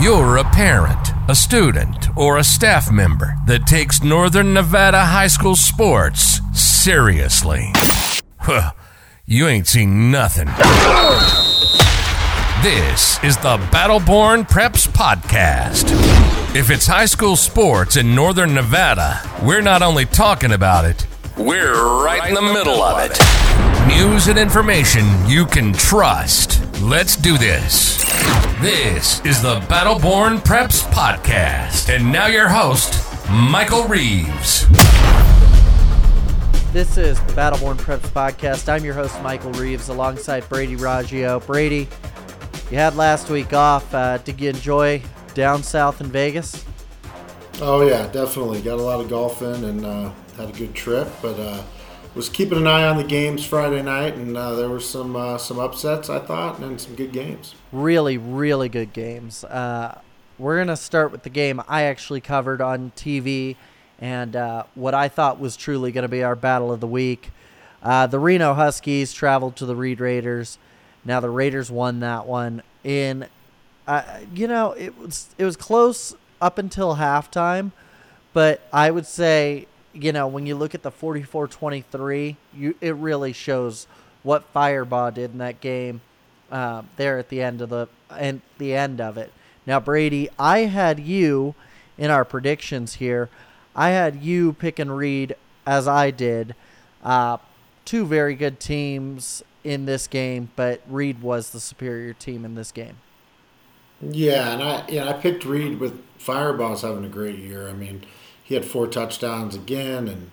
You're a parent, a student, or a staff member that takes Northern Nevada high school sports seriously. Well, you ain't seen nothing. This is the Battleborn Preps Podcast. If it's high school sports in Northern Nevada, we're not only talking about it, we're right in the middle of it. News and information you can trust. Let's do this. This is the Battleborn Preps Podcast. And now your host, Michael Reeves. This is the Battleborn Preps Podcast. I'm your host, Michael Reeves, alongside Brady Raggio. Brady, you had last week off. Uh, did you enjoy down south in Vegas? Oh yeah, definitely. Got a lot of golf in and uh, had a good trip, but uh, was keeping an eye on the games Friday night, and uh, there were some uh, some upsets I thought, and some good games. Really, really good games. Uh, we're gonna start with the game I actually covered on TV, and uh, what I thought was truly gonna be our battle of the week. Uh, the Reno Huskies traveled to the Reed Raiders. Now the Raiders won that one in, you know, it was it was close up until halftime, but I would say you know, when you look at the 44-23, you it really shows what Firebaugh did in that game uh, there at the end of the and the end of it. Now, Brady, I had you in our predictions here. I had you pick and Reed as I did. Uh, two very good teams in this game, but Reed was the superior team in this game. Yeah, and I yeah I picked Reed with Firebaugh's having a great year. I mean, he had four touchdowns again and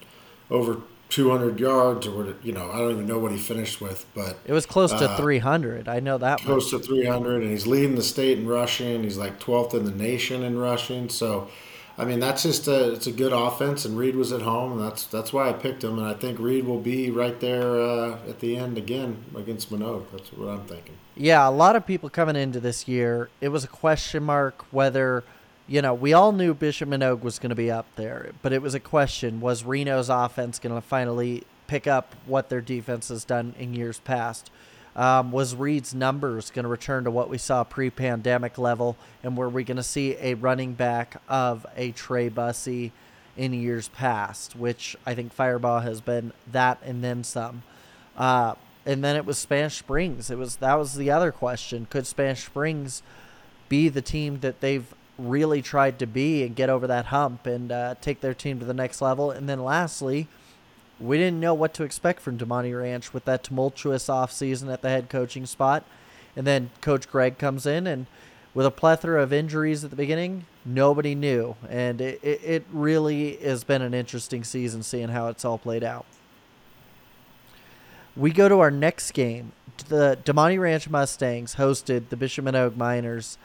over 200 yards or you know I don't even know what he finished with, but it was close to uh, 300. I know that close much. to 300, and he's leading the state in rushing. He's like 12th in the nation in rushing. So, I mean that's just a it's a good offense, and Reed was at home, and that's that's why I picked him, and I think Reed will be right there uh, at the end again against Manogue. That's what I'm thinking. Yeah, a lot of people coming into this year, it was a question mark whether you know, we all knew Bishop Manogue was going to be up there, but it was a question was Reno's offense going to finally pick up what their defense has done in years past? Um, was Reed's numbers going to return to what we saw pre pandemic level? And were we going to see a running back of a Trey Bussey in years past, which I think Firebaugh has been that and then some? Uh, and then it was Spanish Springs. It was that was the other question. Could Spanish Springs be the team that they've really tried to be and get over that hump and uh, take their team to the next level. And then lastly, we didn't know what to expect from Damonte Ranch with that tumultuous offseason at the head coaching spot. And then Coach Greg comes in and with a plethora of injuries at the beginning, nobody knew. And it, it, really has been an interesting season seeing how it's all played out. We go to our next game. The Damonte Ranch Mustangs hosted the Bishop Miners.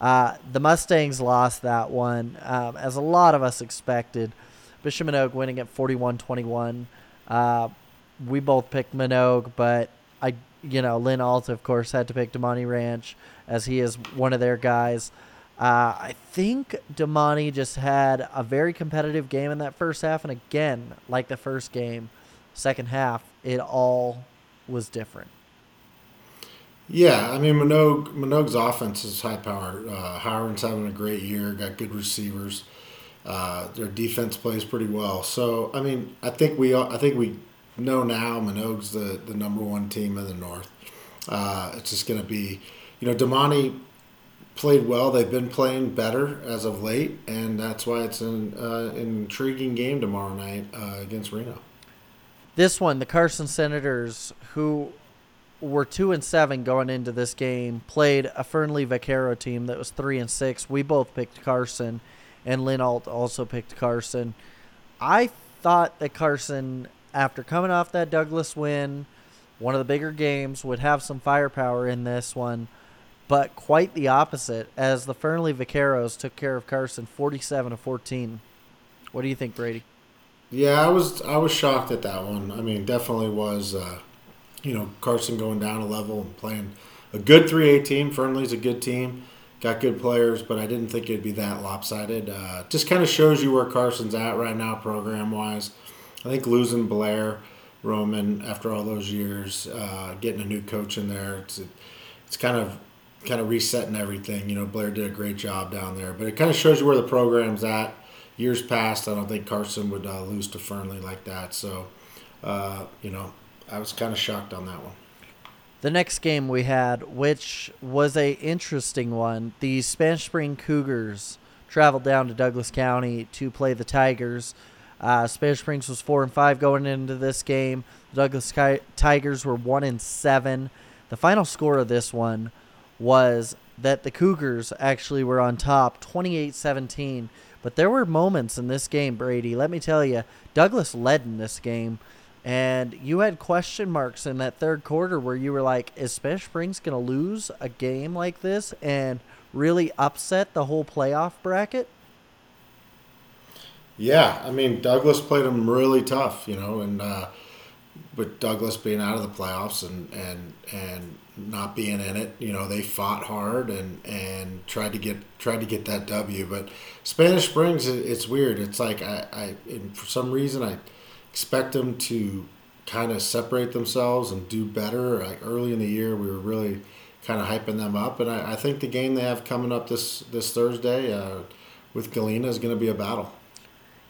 Uh, the Mustangs lost that one, um, as a lot of us expected. Bishop Manogue winning at 41 21. Uh, we both picked Manogue, but I, you know, Lynn Alt, of course, had to pick Damonte Ranch as he is one of their guys. Uh, I think Damonte just had a very competitive game in that first half, and again, like the first game, second half, it all was different. Yeah, I mean Manogue Manogue's offense is high power. Uh, Howard's having a great year. Got good receivers. Uh, their defense plays pretty well. So I mean, I think we I think we know now Manogue's the the number one team in the North. Uh, it's just going to be, you know, Damonte played well. They've been playing better as of late, and that's why it's an, uh, an intriguing game tomorrow night uh, against Reno. This one, the Carson Senators, who were two and seven going into this game. Played a Fernley Vaquero team that was three and six. We both picked Carson, and Lynn Alt also picked Carson. I thought that Carson, after coming off that Douglas win, one of the bigger games, would have some firepower in this one, but quite the opposite. As the Fernley Vaqueros took care of Carson, forty-seven to fourteen. What do you think, Brady? Yeah, I was I was shocked at that one. I mean, definitely was. Uh you know, Carson going down a level and playing a good 3A team. Fernley's a good team, got good players, but I didn't think it'd be that lopsided. Uh, just kind of shows you where Carson's at right now, program wise. I think losing Blair Roman after all those years, uh, getting a new coach in there, it's it's kind of kind of resetting everything. You know, Blair did a great job down there, but it kind of shows you where the program's at. Years past, I don't think Carson would uh, lose to Fernley like that. So, uh, you know, I was kind of shocked on that one. The next game we had, which was a interesting one, the Spanish Spring Cougars traveled down to Douglas County to play the Tigers. Uh, Spanish Springs was four and five going into this game. The Douglas Tigers were one and seven. The final score of this one was that the Cougars actually were on top 28 17. But there were moments in this game, Brady. Let me tell you, Douglas led in this game. And you had question marks in that third quarter where you were like, is Spanish Springs going to lose a game like this and really upset the whole playoff bracket? Yeah, I mean, Douglas played them really tough, you know, and uh, with Douglas being out of the playoffs and, and, and not being in it. You know, they fought hard and and tried to get tried to get that W. But Spanish Springs, it's weird. It's like I, I for some reason I expect them to kind of separate themselves and do better. Like early in the year, we were really kind of hyping them up, and I, I think the game they have coming up this this Thursday uh, with Galena is going to be a battle.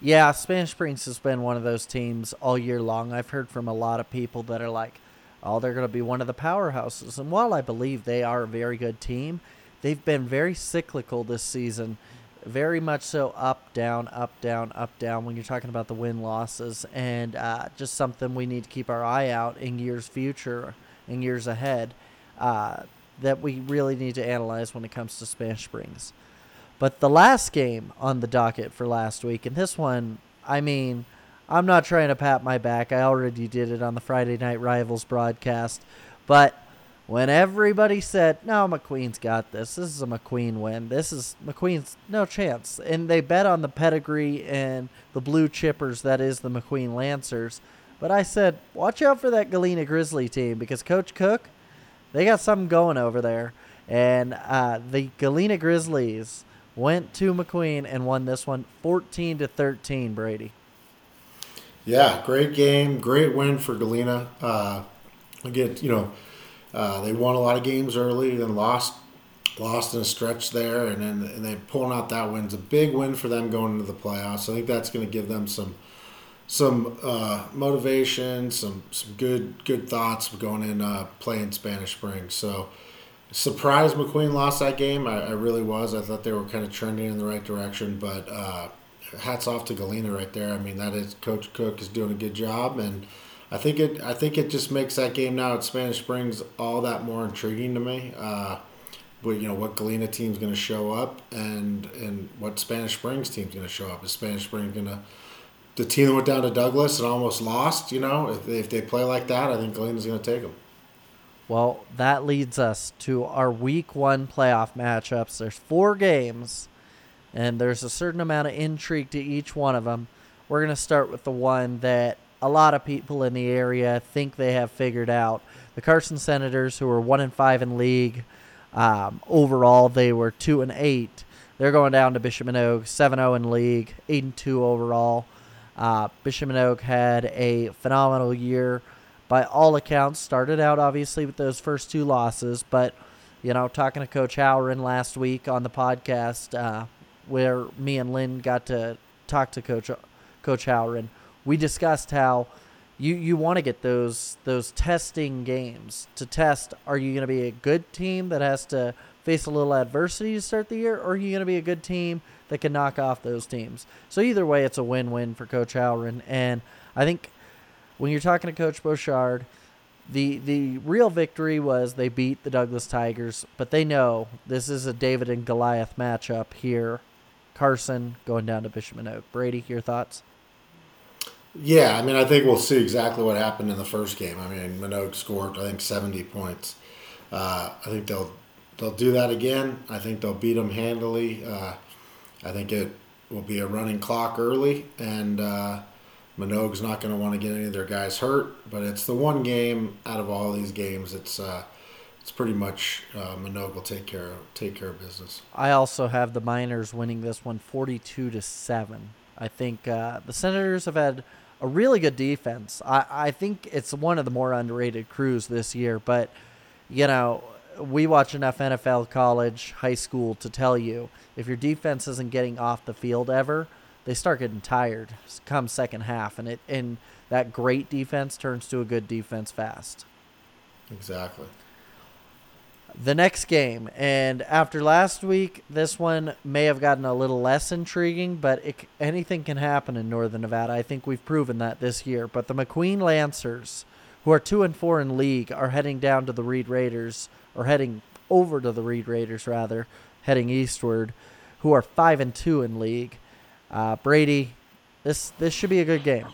Yeah, Spanish Springs has been one of those teams all year long. I've heard from a lot of people that are like, oh, they're going to be one of the powerhouses. And while I believe they are a very good team, they've been very cyclical this season. Very much so up, down, up, down, up, down when you're talking about the win losses. And uh, just something we need to keep our eye out in years future, in years ahead, uh, that we really need to analyze when it comes to Spanish Springs. But the last game on the docket for last week, and this one, I mean, I'm not trying to pat my back. I already did it on the Friday Night Rivals broadcast. But when everybody said, no, McQueen's got this, this is a McQueen win, this is McQueen's no chance. And they bet on the pedigree and the blue chippers that is the McQueen Lancers. But I said, watch out for that Galena Grizzly team because Coach Cook, they got something going over there. And uh, the Galena Grizzlies went to McQueen and won this one 14 to 13, Brady. Yeah, great game, great win for Galena. Uh, again, you know, uh, they won a lot of games early, then lost lost in a stretch there, and then and they pulling out that win. It's a big win for them going into the playoffs. I think that's going to give them some some uh, motivation, some some good good thoughts going in uh, playing Spanish Springs. So surprised McQueen lost that game. I, I, really was. I thought they were kind of trending in the right direction, but uh, hats off to Galena right there. I mean, that is Coach Cook is doing a good job, and I think it I think it just makes that game now at Spanish Springs all that more intriguing to me. Uh, but you know what Galena team's going to show up, and and what Spanish Springs team's going to show up. Is Spanish Springs going to the team that went down to Douglas and almost lost? You know, if they, if they play like that, I think Galena's going to take them. Well, that leads us to our week one playoff matchups. There's four games and there's a certain amount of intrigue to each one of them. We're going to start with the one that a lot of people in the area think they have figured out. The Carson Senators, who are one and five in league, um, overall they were two and eight. They're going down to Bishop Manogue, 7-0 in league, eight and two overall. Uh, Bishop Manogue had a phenomenal year, by all accounts. Started out obviously with those first two losses, but you know, talking to Coach Howren last week on the podcast, uh, where me and Lynn got to talk to Coach Coach Howren. We discussed how you you want to get those those testing games to test. Are you going to be a good team that has to face a little adversity to start the year, or are you going to be a good team that can knock off those teams? So either way, it's a win-win for Coach Howren, and I think when you're talking to Coach Bouchard, the the real victory was they beat the Douglas Tigers, but they know this is a David and Goliath matchup here Carson going down to Bishop Manogue. Brady, your thoughts? Yeah, I mean, I think we'll see exactly what happened in the first game. I mean, Manogue scored, I think, 70 points. Uh, I think they'll they'll do that again. I think they'll beat them handily. Uh, I think it will be a running clock early, and uh, Manogue's not going to want to get any of their guys hurt. But it's the one game out of all these games. It's uh, it's pretty much uh, Manogue will take care of take care of business. I also have the Miners winning this one 42 to seven. I think uh, the Senators have had a really good defense. I, I think it's one of the more underrated crews this year. But you know, we watch enough NFL, college, high school to tell you if your defense isn't getting off the field ever, they start getting tired come second half, and it and that great defense turns to a good defense fast. Exactly. The next game, and after last week, this one may have gotten a little less intriguing, but it, anything can happen in Northern Nevada. I think we've proven that this year. But the McQueen Lancers, who are two and four in league, are heading down to the Reed Raiders, or heading over to the Reed Raiders rather, heading eastward, who are five and two in league. Uh, Brady, this this should be a good game.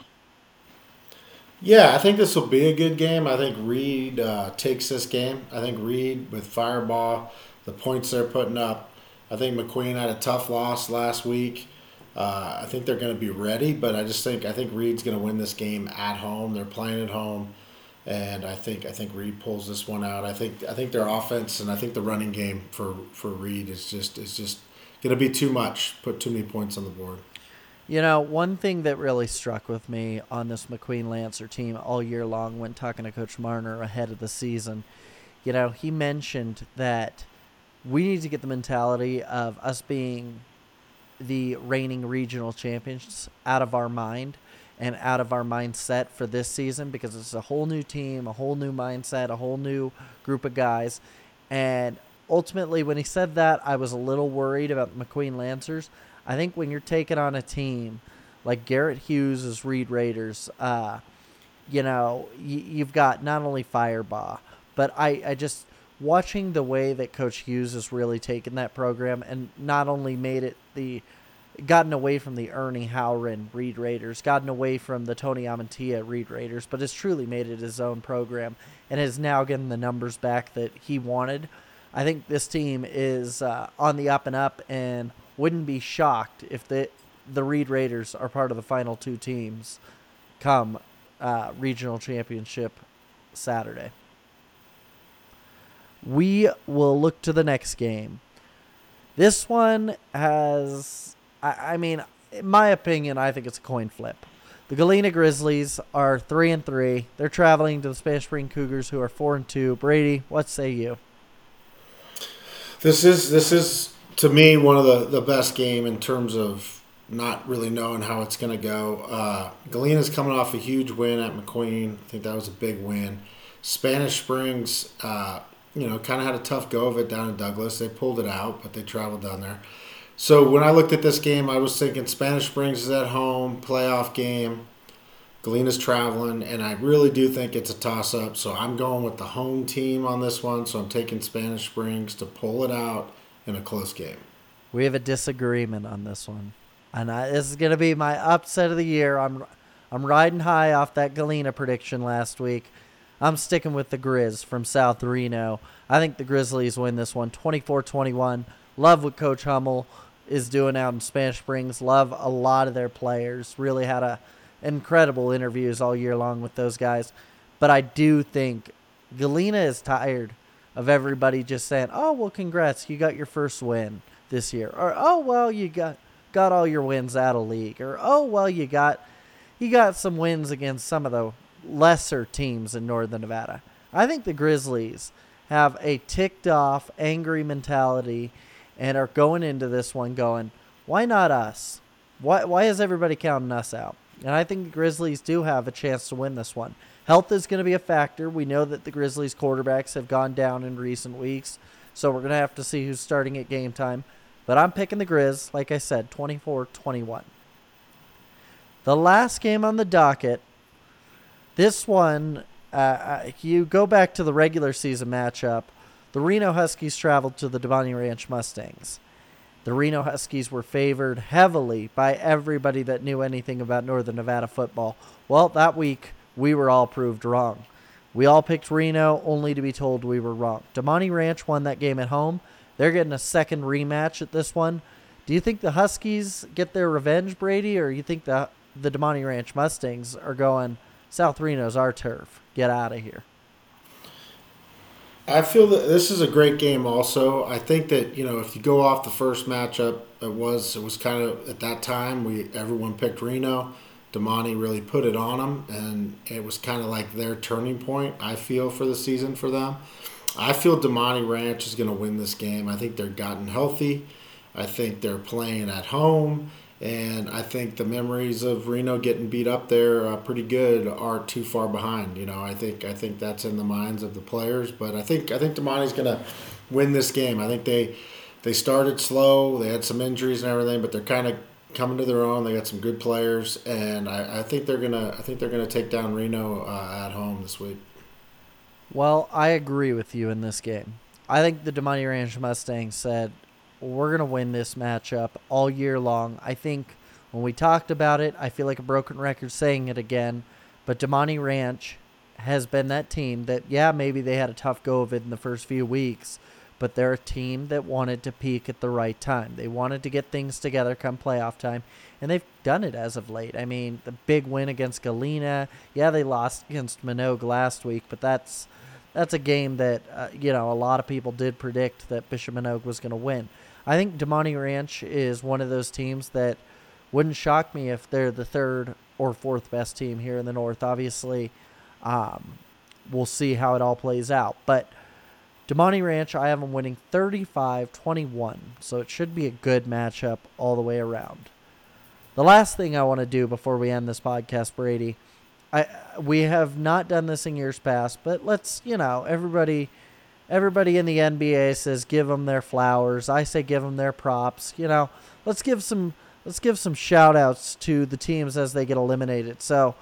Yeah, I think this will be a good game. I think Reed uh, takes this game. I think Reed with Firebaugh, the points they're putting up. I think McQueen had a tough loss last week. Uh, I think they're going to be ready, but I just think I think Reed's going to win this game at home. They're playing at home, and I think I think Reed pulls this one out. I think I think their offense and I think the running game for for Reed is just is just going to be too much. Put too many points on the board. You know, one thing that really struck with me on this McQueen Lancer team all year long when talking to Coach Marner ahead of the season, you know, he mentioned that we need to get the mentality of us being the reigning regional champions out of our mind and out of our mindset for this season because it's a whole new team, a whole new mindset, a whole new group of guys. And ultimately, when he said that, I was a little worried about the McQueen Lancers I think when you're taking on a team like Garrett Hughes' Reed Raiders, uh, you know, y- you've got not only Firebaugh, but I, I just watching the way that Coach Hughes has really taken that program and not only made it the gotten away from the Ernie Howren Reed Raiders, gotten away from the Tony Amantia Reed Raiders, but has truly made it his own program and has now gotten the numbers back that he wanted. I think this team is uh, on the up and up, and wouldn't be shocked if the the Reed Raiders are part of the final two teams come uh, regional championship Saturday. We will look to the next game. This one has, I, I mean, in my opinion, I think it's a coin flip. The Galena Grizzlies are three and three. They're traveling to the Spanish Spring Cougars, who are four and two. Brady, what say you? This is this is to me one of the, the best game in terms of not really knowing how it's going to go. Uh, Galena's coming off a huge win at McQueen. I think that was a big win. Spanish Springs, uh, you know, kind of had a tough go of it down in Douglas. They pulled it out, but they traveled down there. So when I looked at this game, I was thinking Spanish Springs is at home, playoff game. Galena's traveling, and I really do think it's a toss up. So I'm going with the home team on this one. So I'm taking Spanish Springs to pull it out in a close game. We have a disagreement on this one, and I, this is going to be my upset of the year. I'm I'm riding high off that Galena prediction last week. I'm sticking with the Grizz from South Reno. I think the Grizzlies win this one 24-21. Love what Coach Hummel is doing out in Spanish Springs. Love a lot of their players. Really had a incredible interviews all year long with those guys. But I do think Galena is tired of everybody just saying, "Oh, well, congrats, you got your first win this year," or "Oh, well, you got got all your wins out of league," or "Oh, well, you got you got some wins against some of the lesser teams in Northern Nevada." I think the Grizzlies have a ticked off, angry mentality and are going into this one going, "Why not us? Why why is everybody counting us out?" And I think the Grizzlies do have a chance to win this one. Health is going to be a factor. We know that the Grizzlies quarterbacks have gone down in recent weeks, so we're going to have to see who's starting at game time. But I'm picking the Grizz, like I said, 24 21. The last game on the docket, this one, uh, uh, you go back to the regular season matchup. The Reno Huskies traveled to the Damonte Ranch Mustangs. The Reno Huskies were favored heavily by everybody that knew anything about Northern Nevada football. Well, that week, we were all proved wrong. We all picked Reno only to be told we were wrong. Damonte Ranch won that game at home. They're getting a second rematch at this one. Do you think the Huskies get their revenge, Brady, or you think the the Damonte Ranch Mustangs are going South Reno's our turf? Get out of here. I feel that this is a great game. Also, I think that you know if you go off the first matchup, it was it was kind of at that time we everyone picked Reno. Damonte really put it on them, and it was kind of like their turning point. I feel for the season for them. I feel Damonte Ranch is going to win this game. I think they're gotten healthy. I think they're playing at home. And I think the memories of Reno getting beat up there uh, pretty good aren't too far behind. You know, I think I think that's in the minds of the players. But I think I think Damonte's going to win this game. I think they they started slow. They had some injuries and everything, but they're kind of coming to their own. They got some good players, and I, I think they're gonna I think they're gonna take down Reno uh, at home this week. Well, I agree with you in this game. I think the Damonte Ranch Mustangs said we're gonna win this matchup all year long. I think when we talked about it, I feel like a broken record saying it again, but Damonte Ranch has been that team that yeah maybe they had a tough go of it in the first few weeks, but they're a team that wanted to peak at the right time. They wanted to get things together come playoff time, and they've done it as of late. I mean, the big win against Galena, yeah, they lost against Manogue last week, but that's that's a game that uh, you know a lot of people did predict that Bishop Manogue was going to win. I think Damonte Ranch is one of those teams that wouldn't shock me if they're the third or fourth best team here in the North. Obviously, um, we'll see how it all plays out. But Damonte Ranch, I have them winning 35 21. So it should be a good matchup all the way around. The last thing I want to do before we end this podcast, Brady, I we have not done this in years past, but let's you know everybody everybody in the NBA says give them their flowers. I say give them their props. You know, let's give some let's give some shout outs to the teams as they get eliminated. So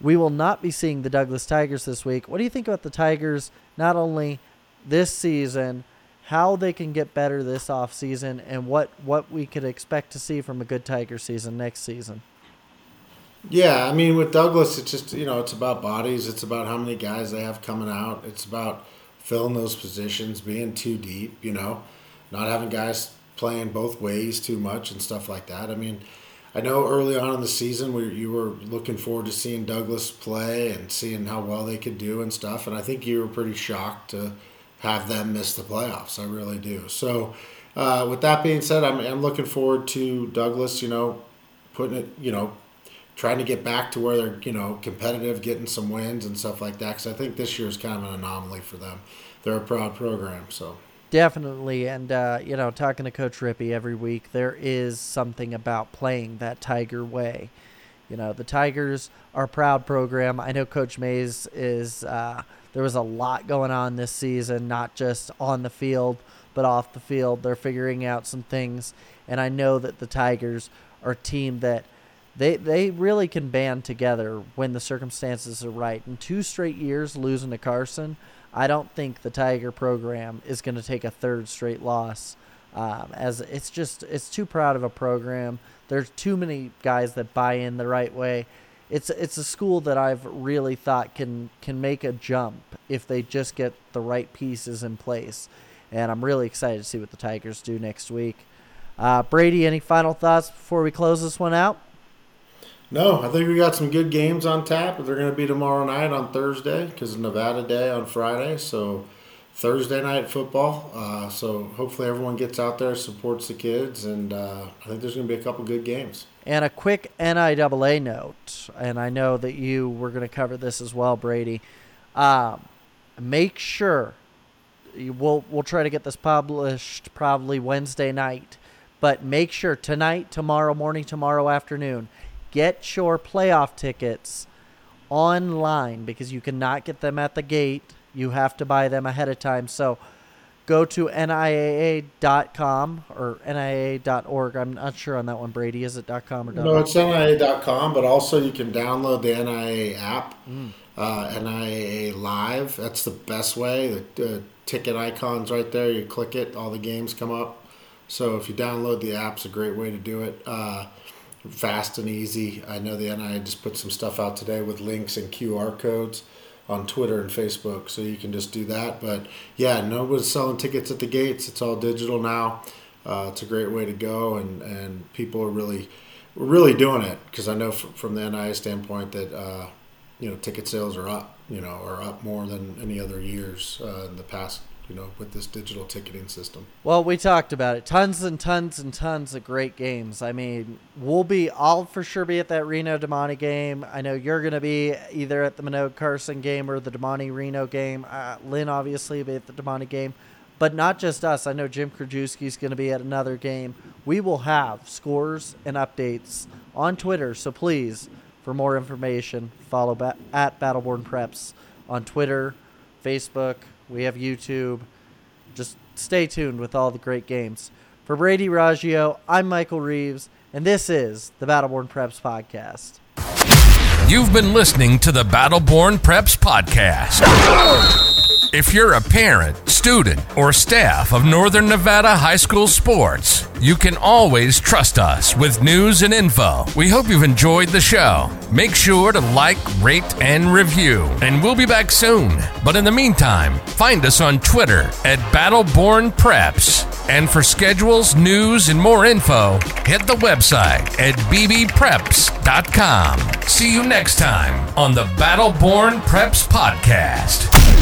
we will not be seeing the Douglas Tigers this week. What do you think about the Tigers not only this season, how they can get better this off season, and what what we could expect to see from a good Tiger season next season? Yeah, I mean with Douglas, it's just you know it's about bodies. It's about how many guys they have coming out. It's about filling those positions, being too deep. You know, not having guys playing both ways too much and stuff like that. I mean, I know early on in the season we you were looking forward to seeing Douglas play and seeing how well they could do and stuff, and I think you were pretty shocked to have them miss the playoffs. I really do. So. Uh, with that being said, I'm, I'm looking forward to Douglas, you know, putting it, you know, trying to get back to where they're you know competitive, getting some wins and stuff like that. Because I think this year is kind of an anomaly for them. They're a proud program, so definitely. And uh, you know, talking to Coach Rippey every week, there is something about playing that Tiger way. You know, the Tigers are a proud program. I know Coach Mays is. Uh, there was a lot going on this season, not just on the field, but off the field. They're figuring out some things, and I know that the Tigers are a team that they they really can band together when the circumstances are right. In two straight years losing to Carson, I don't think the Tiger program is going to take a third straight loss. Um, as it's just it's too proud of a program. There's too many guys that buy in the right way. It's it's a school that I've really thought can can make a jump if they just get the right pieces in place. And I'm really excited to see what the Tigers do next week. Uh, Brady, any final thoughts before we close this one out? No, I think we got some good games on tap. They're going to be tomorrow night on Thursday because Nevada Day on Friday. So Thursday night football. Uh, so hopefully everyone gets out there, supports the kids, and uh, I think there's going to be a couple good games. And a quick NIAA note, and I know that you were going to cover this as well, Brady. Um, make sure we'll we'll try to get this published probably Wednesday night, but make sure tonight, tomorrow morning, tomorrow afternoon get your playoff tickets online because you cannot get them at the gate. You have to buy them ahead of time. So go to NIAA.com or NIAA.org. I'm not sure on that one, Brady. Is it .com or .org? No, it's NIAA.com, but also you can download the NIAA app, mm. uh, NIAA Live. That's the best way. The, the ticket icon's right there. You click it, all the games come up. So if you download the app, it's a great way to do it. Uh, fast and easy. I know the NIA just put some stuff out today with links and QR codes on Twitter and Facebook, so you can just do that. But yeah, nobody's selling tickets at the gates. It's all digital now. Uh, it's a great way to go, and, and people are really really doing it because I know from, from the NIA standpoint that uh, you know ticket sales are up, you know, are up more than any other years uh, in the past you know, with this digital ticketing system. Well, we talked about it. Tons and tons and tons of great games. I mean, we'll be, I'll for sure be at that Reno Damonte game. I know you're going to be either at the Manogue Carson game or the Damonte Reno game. Uh, Lynn obviously be at the Damonte game. But not just us. I know Jim Krajewski's going to be at another game. We will have scores and updates on Twitter. So please, for more information, follow ba- at Battleborn Preps on Twitter, Facebook. We have YouTube. Just stay tuned with all the great games. For Brady Raggio, I'm Michael Reeves, and this is the Battleborn Preps Podcast. You've been listening to the Battleborn Preps Podcast. If you're a parent, student, or staff of Northern Nevada High School sports, you can always trust us with news and info. We hope you've enjoyed the show. Make sure to like, rate, and review, and we'll be back soon. But in the meantime, find us on Twitter at Battleborn Preps. And for schedules, news, and more info, hit the website at bbpreps.com. See you next time on the Battleborn Preps Podcast.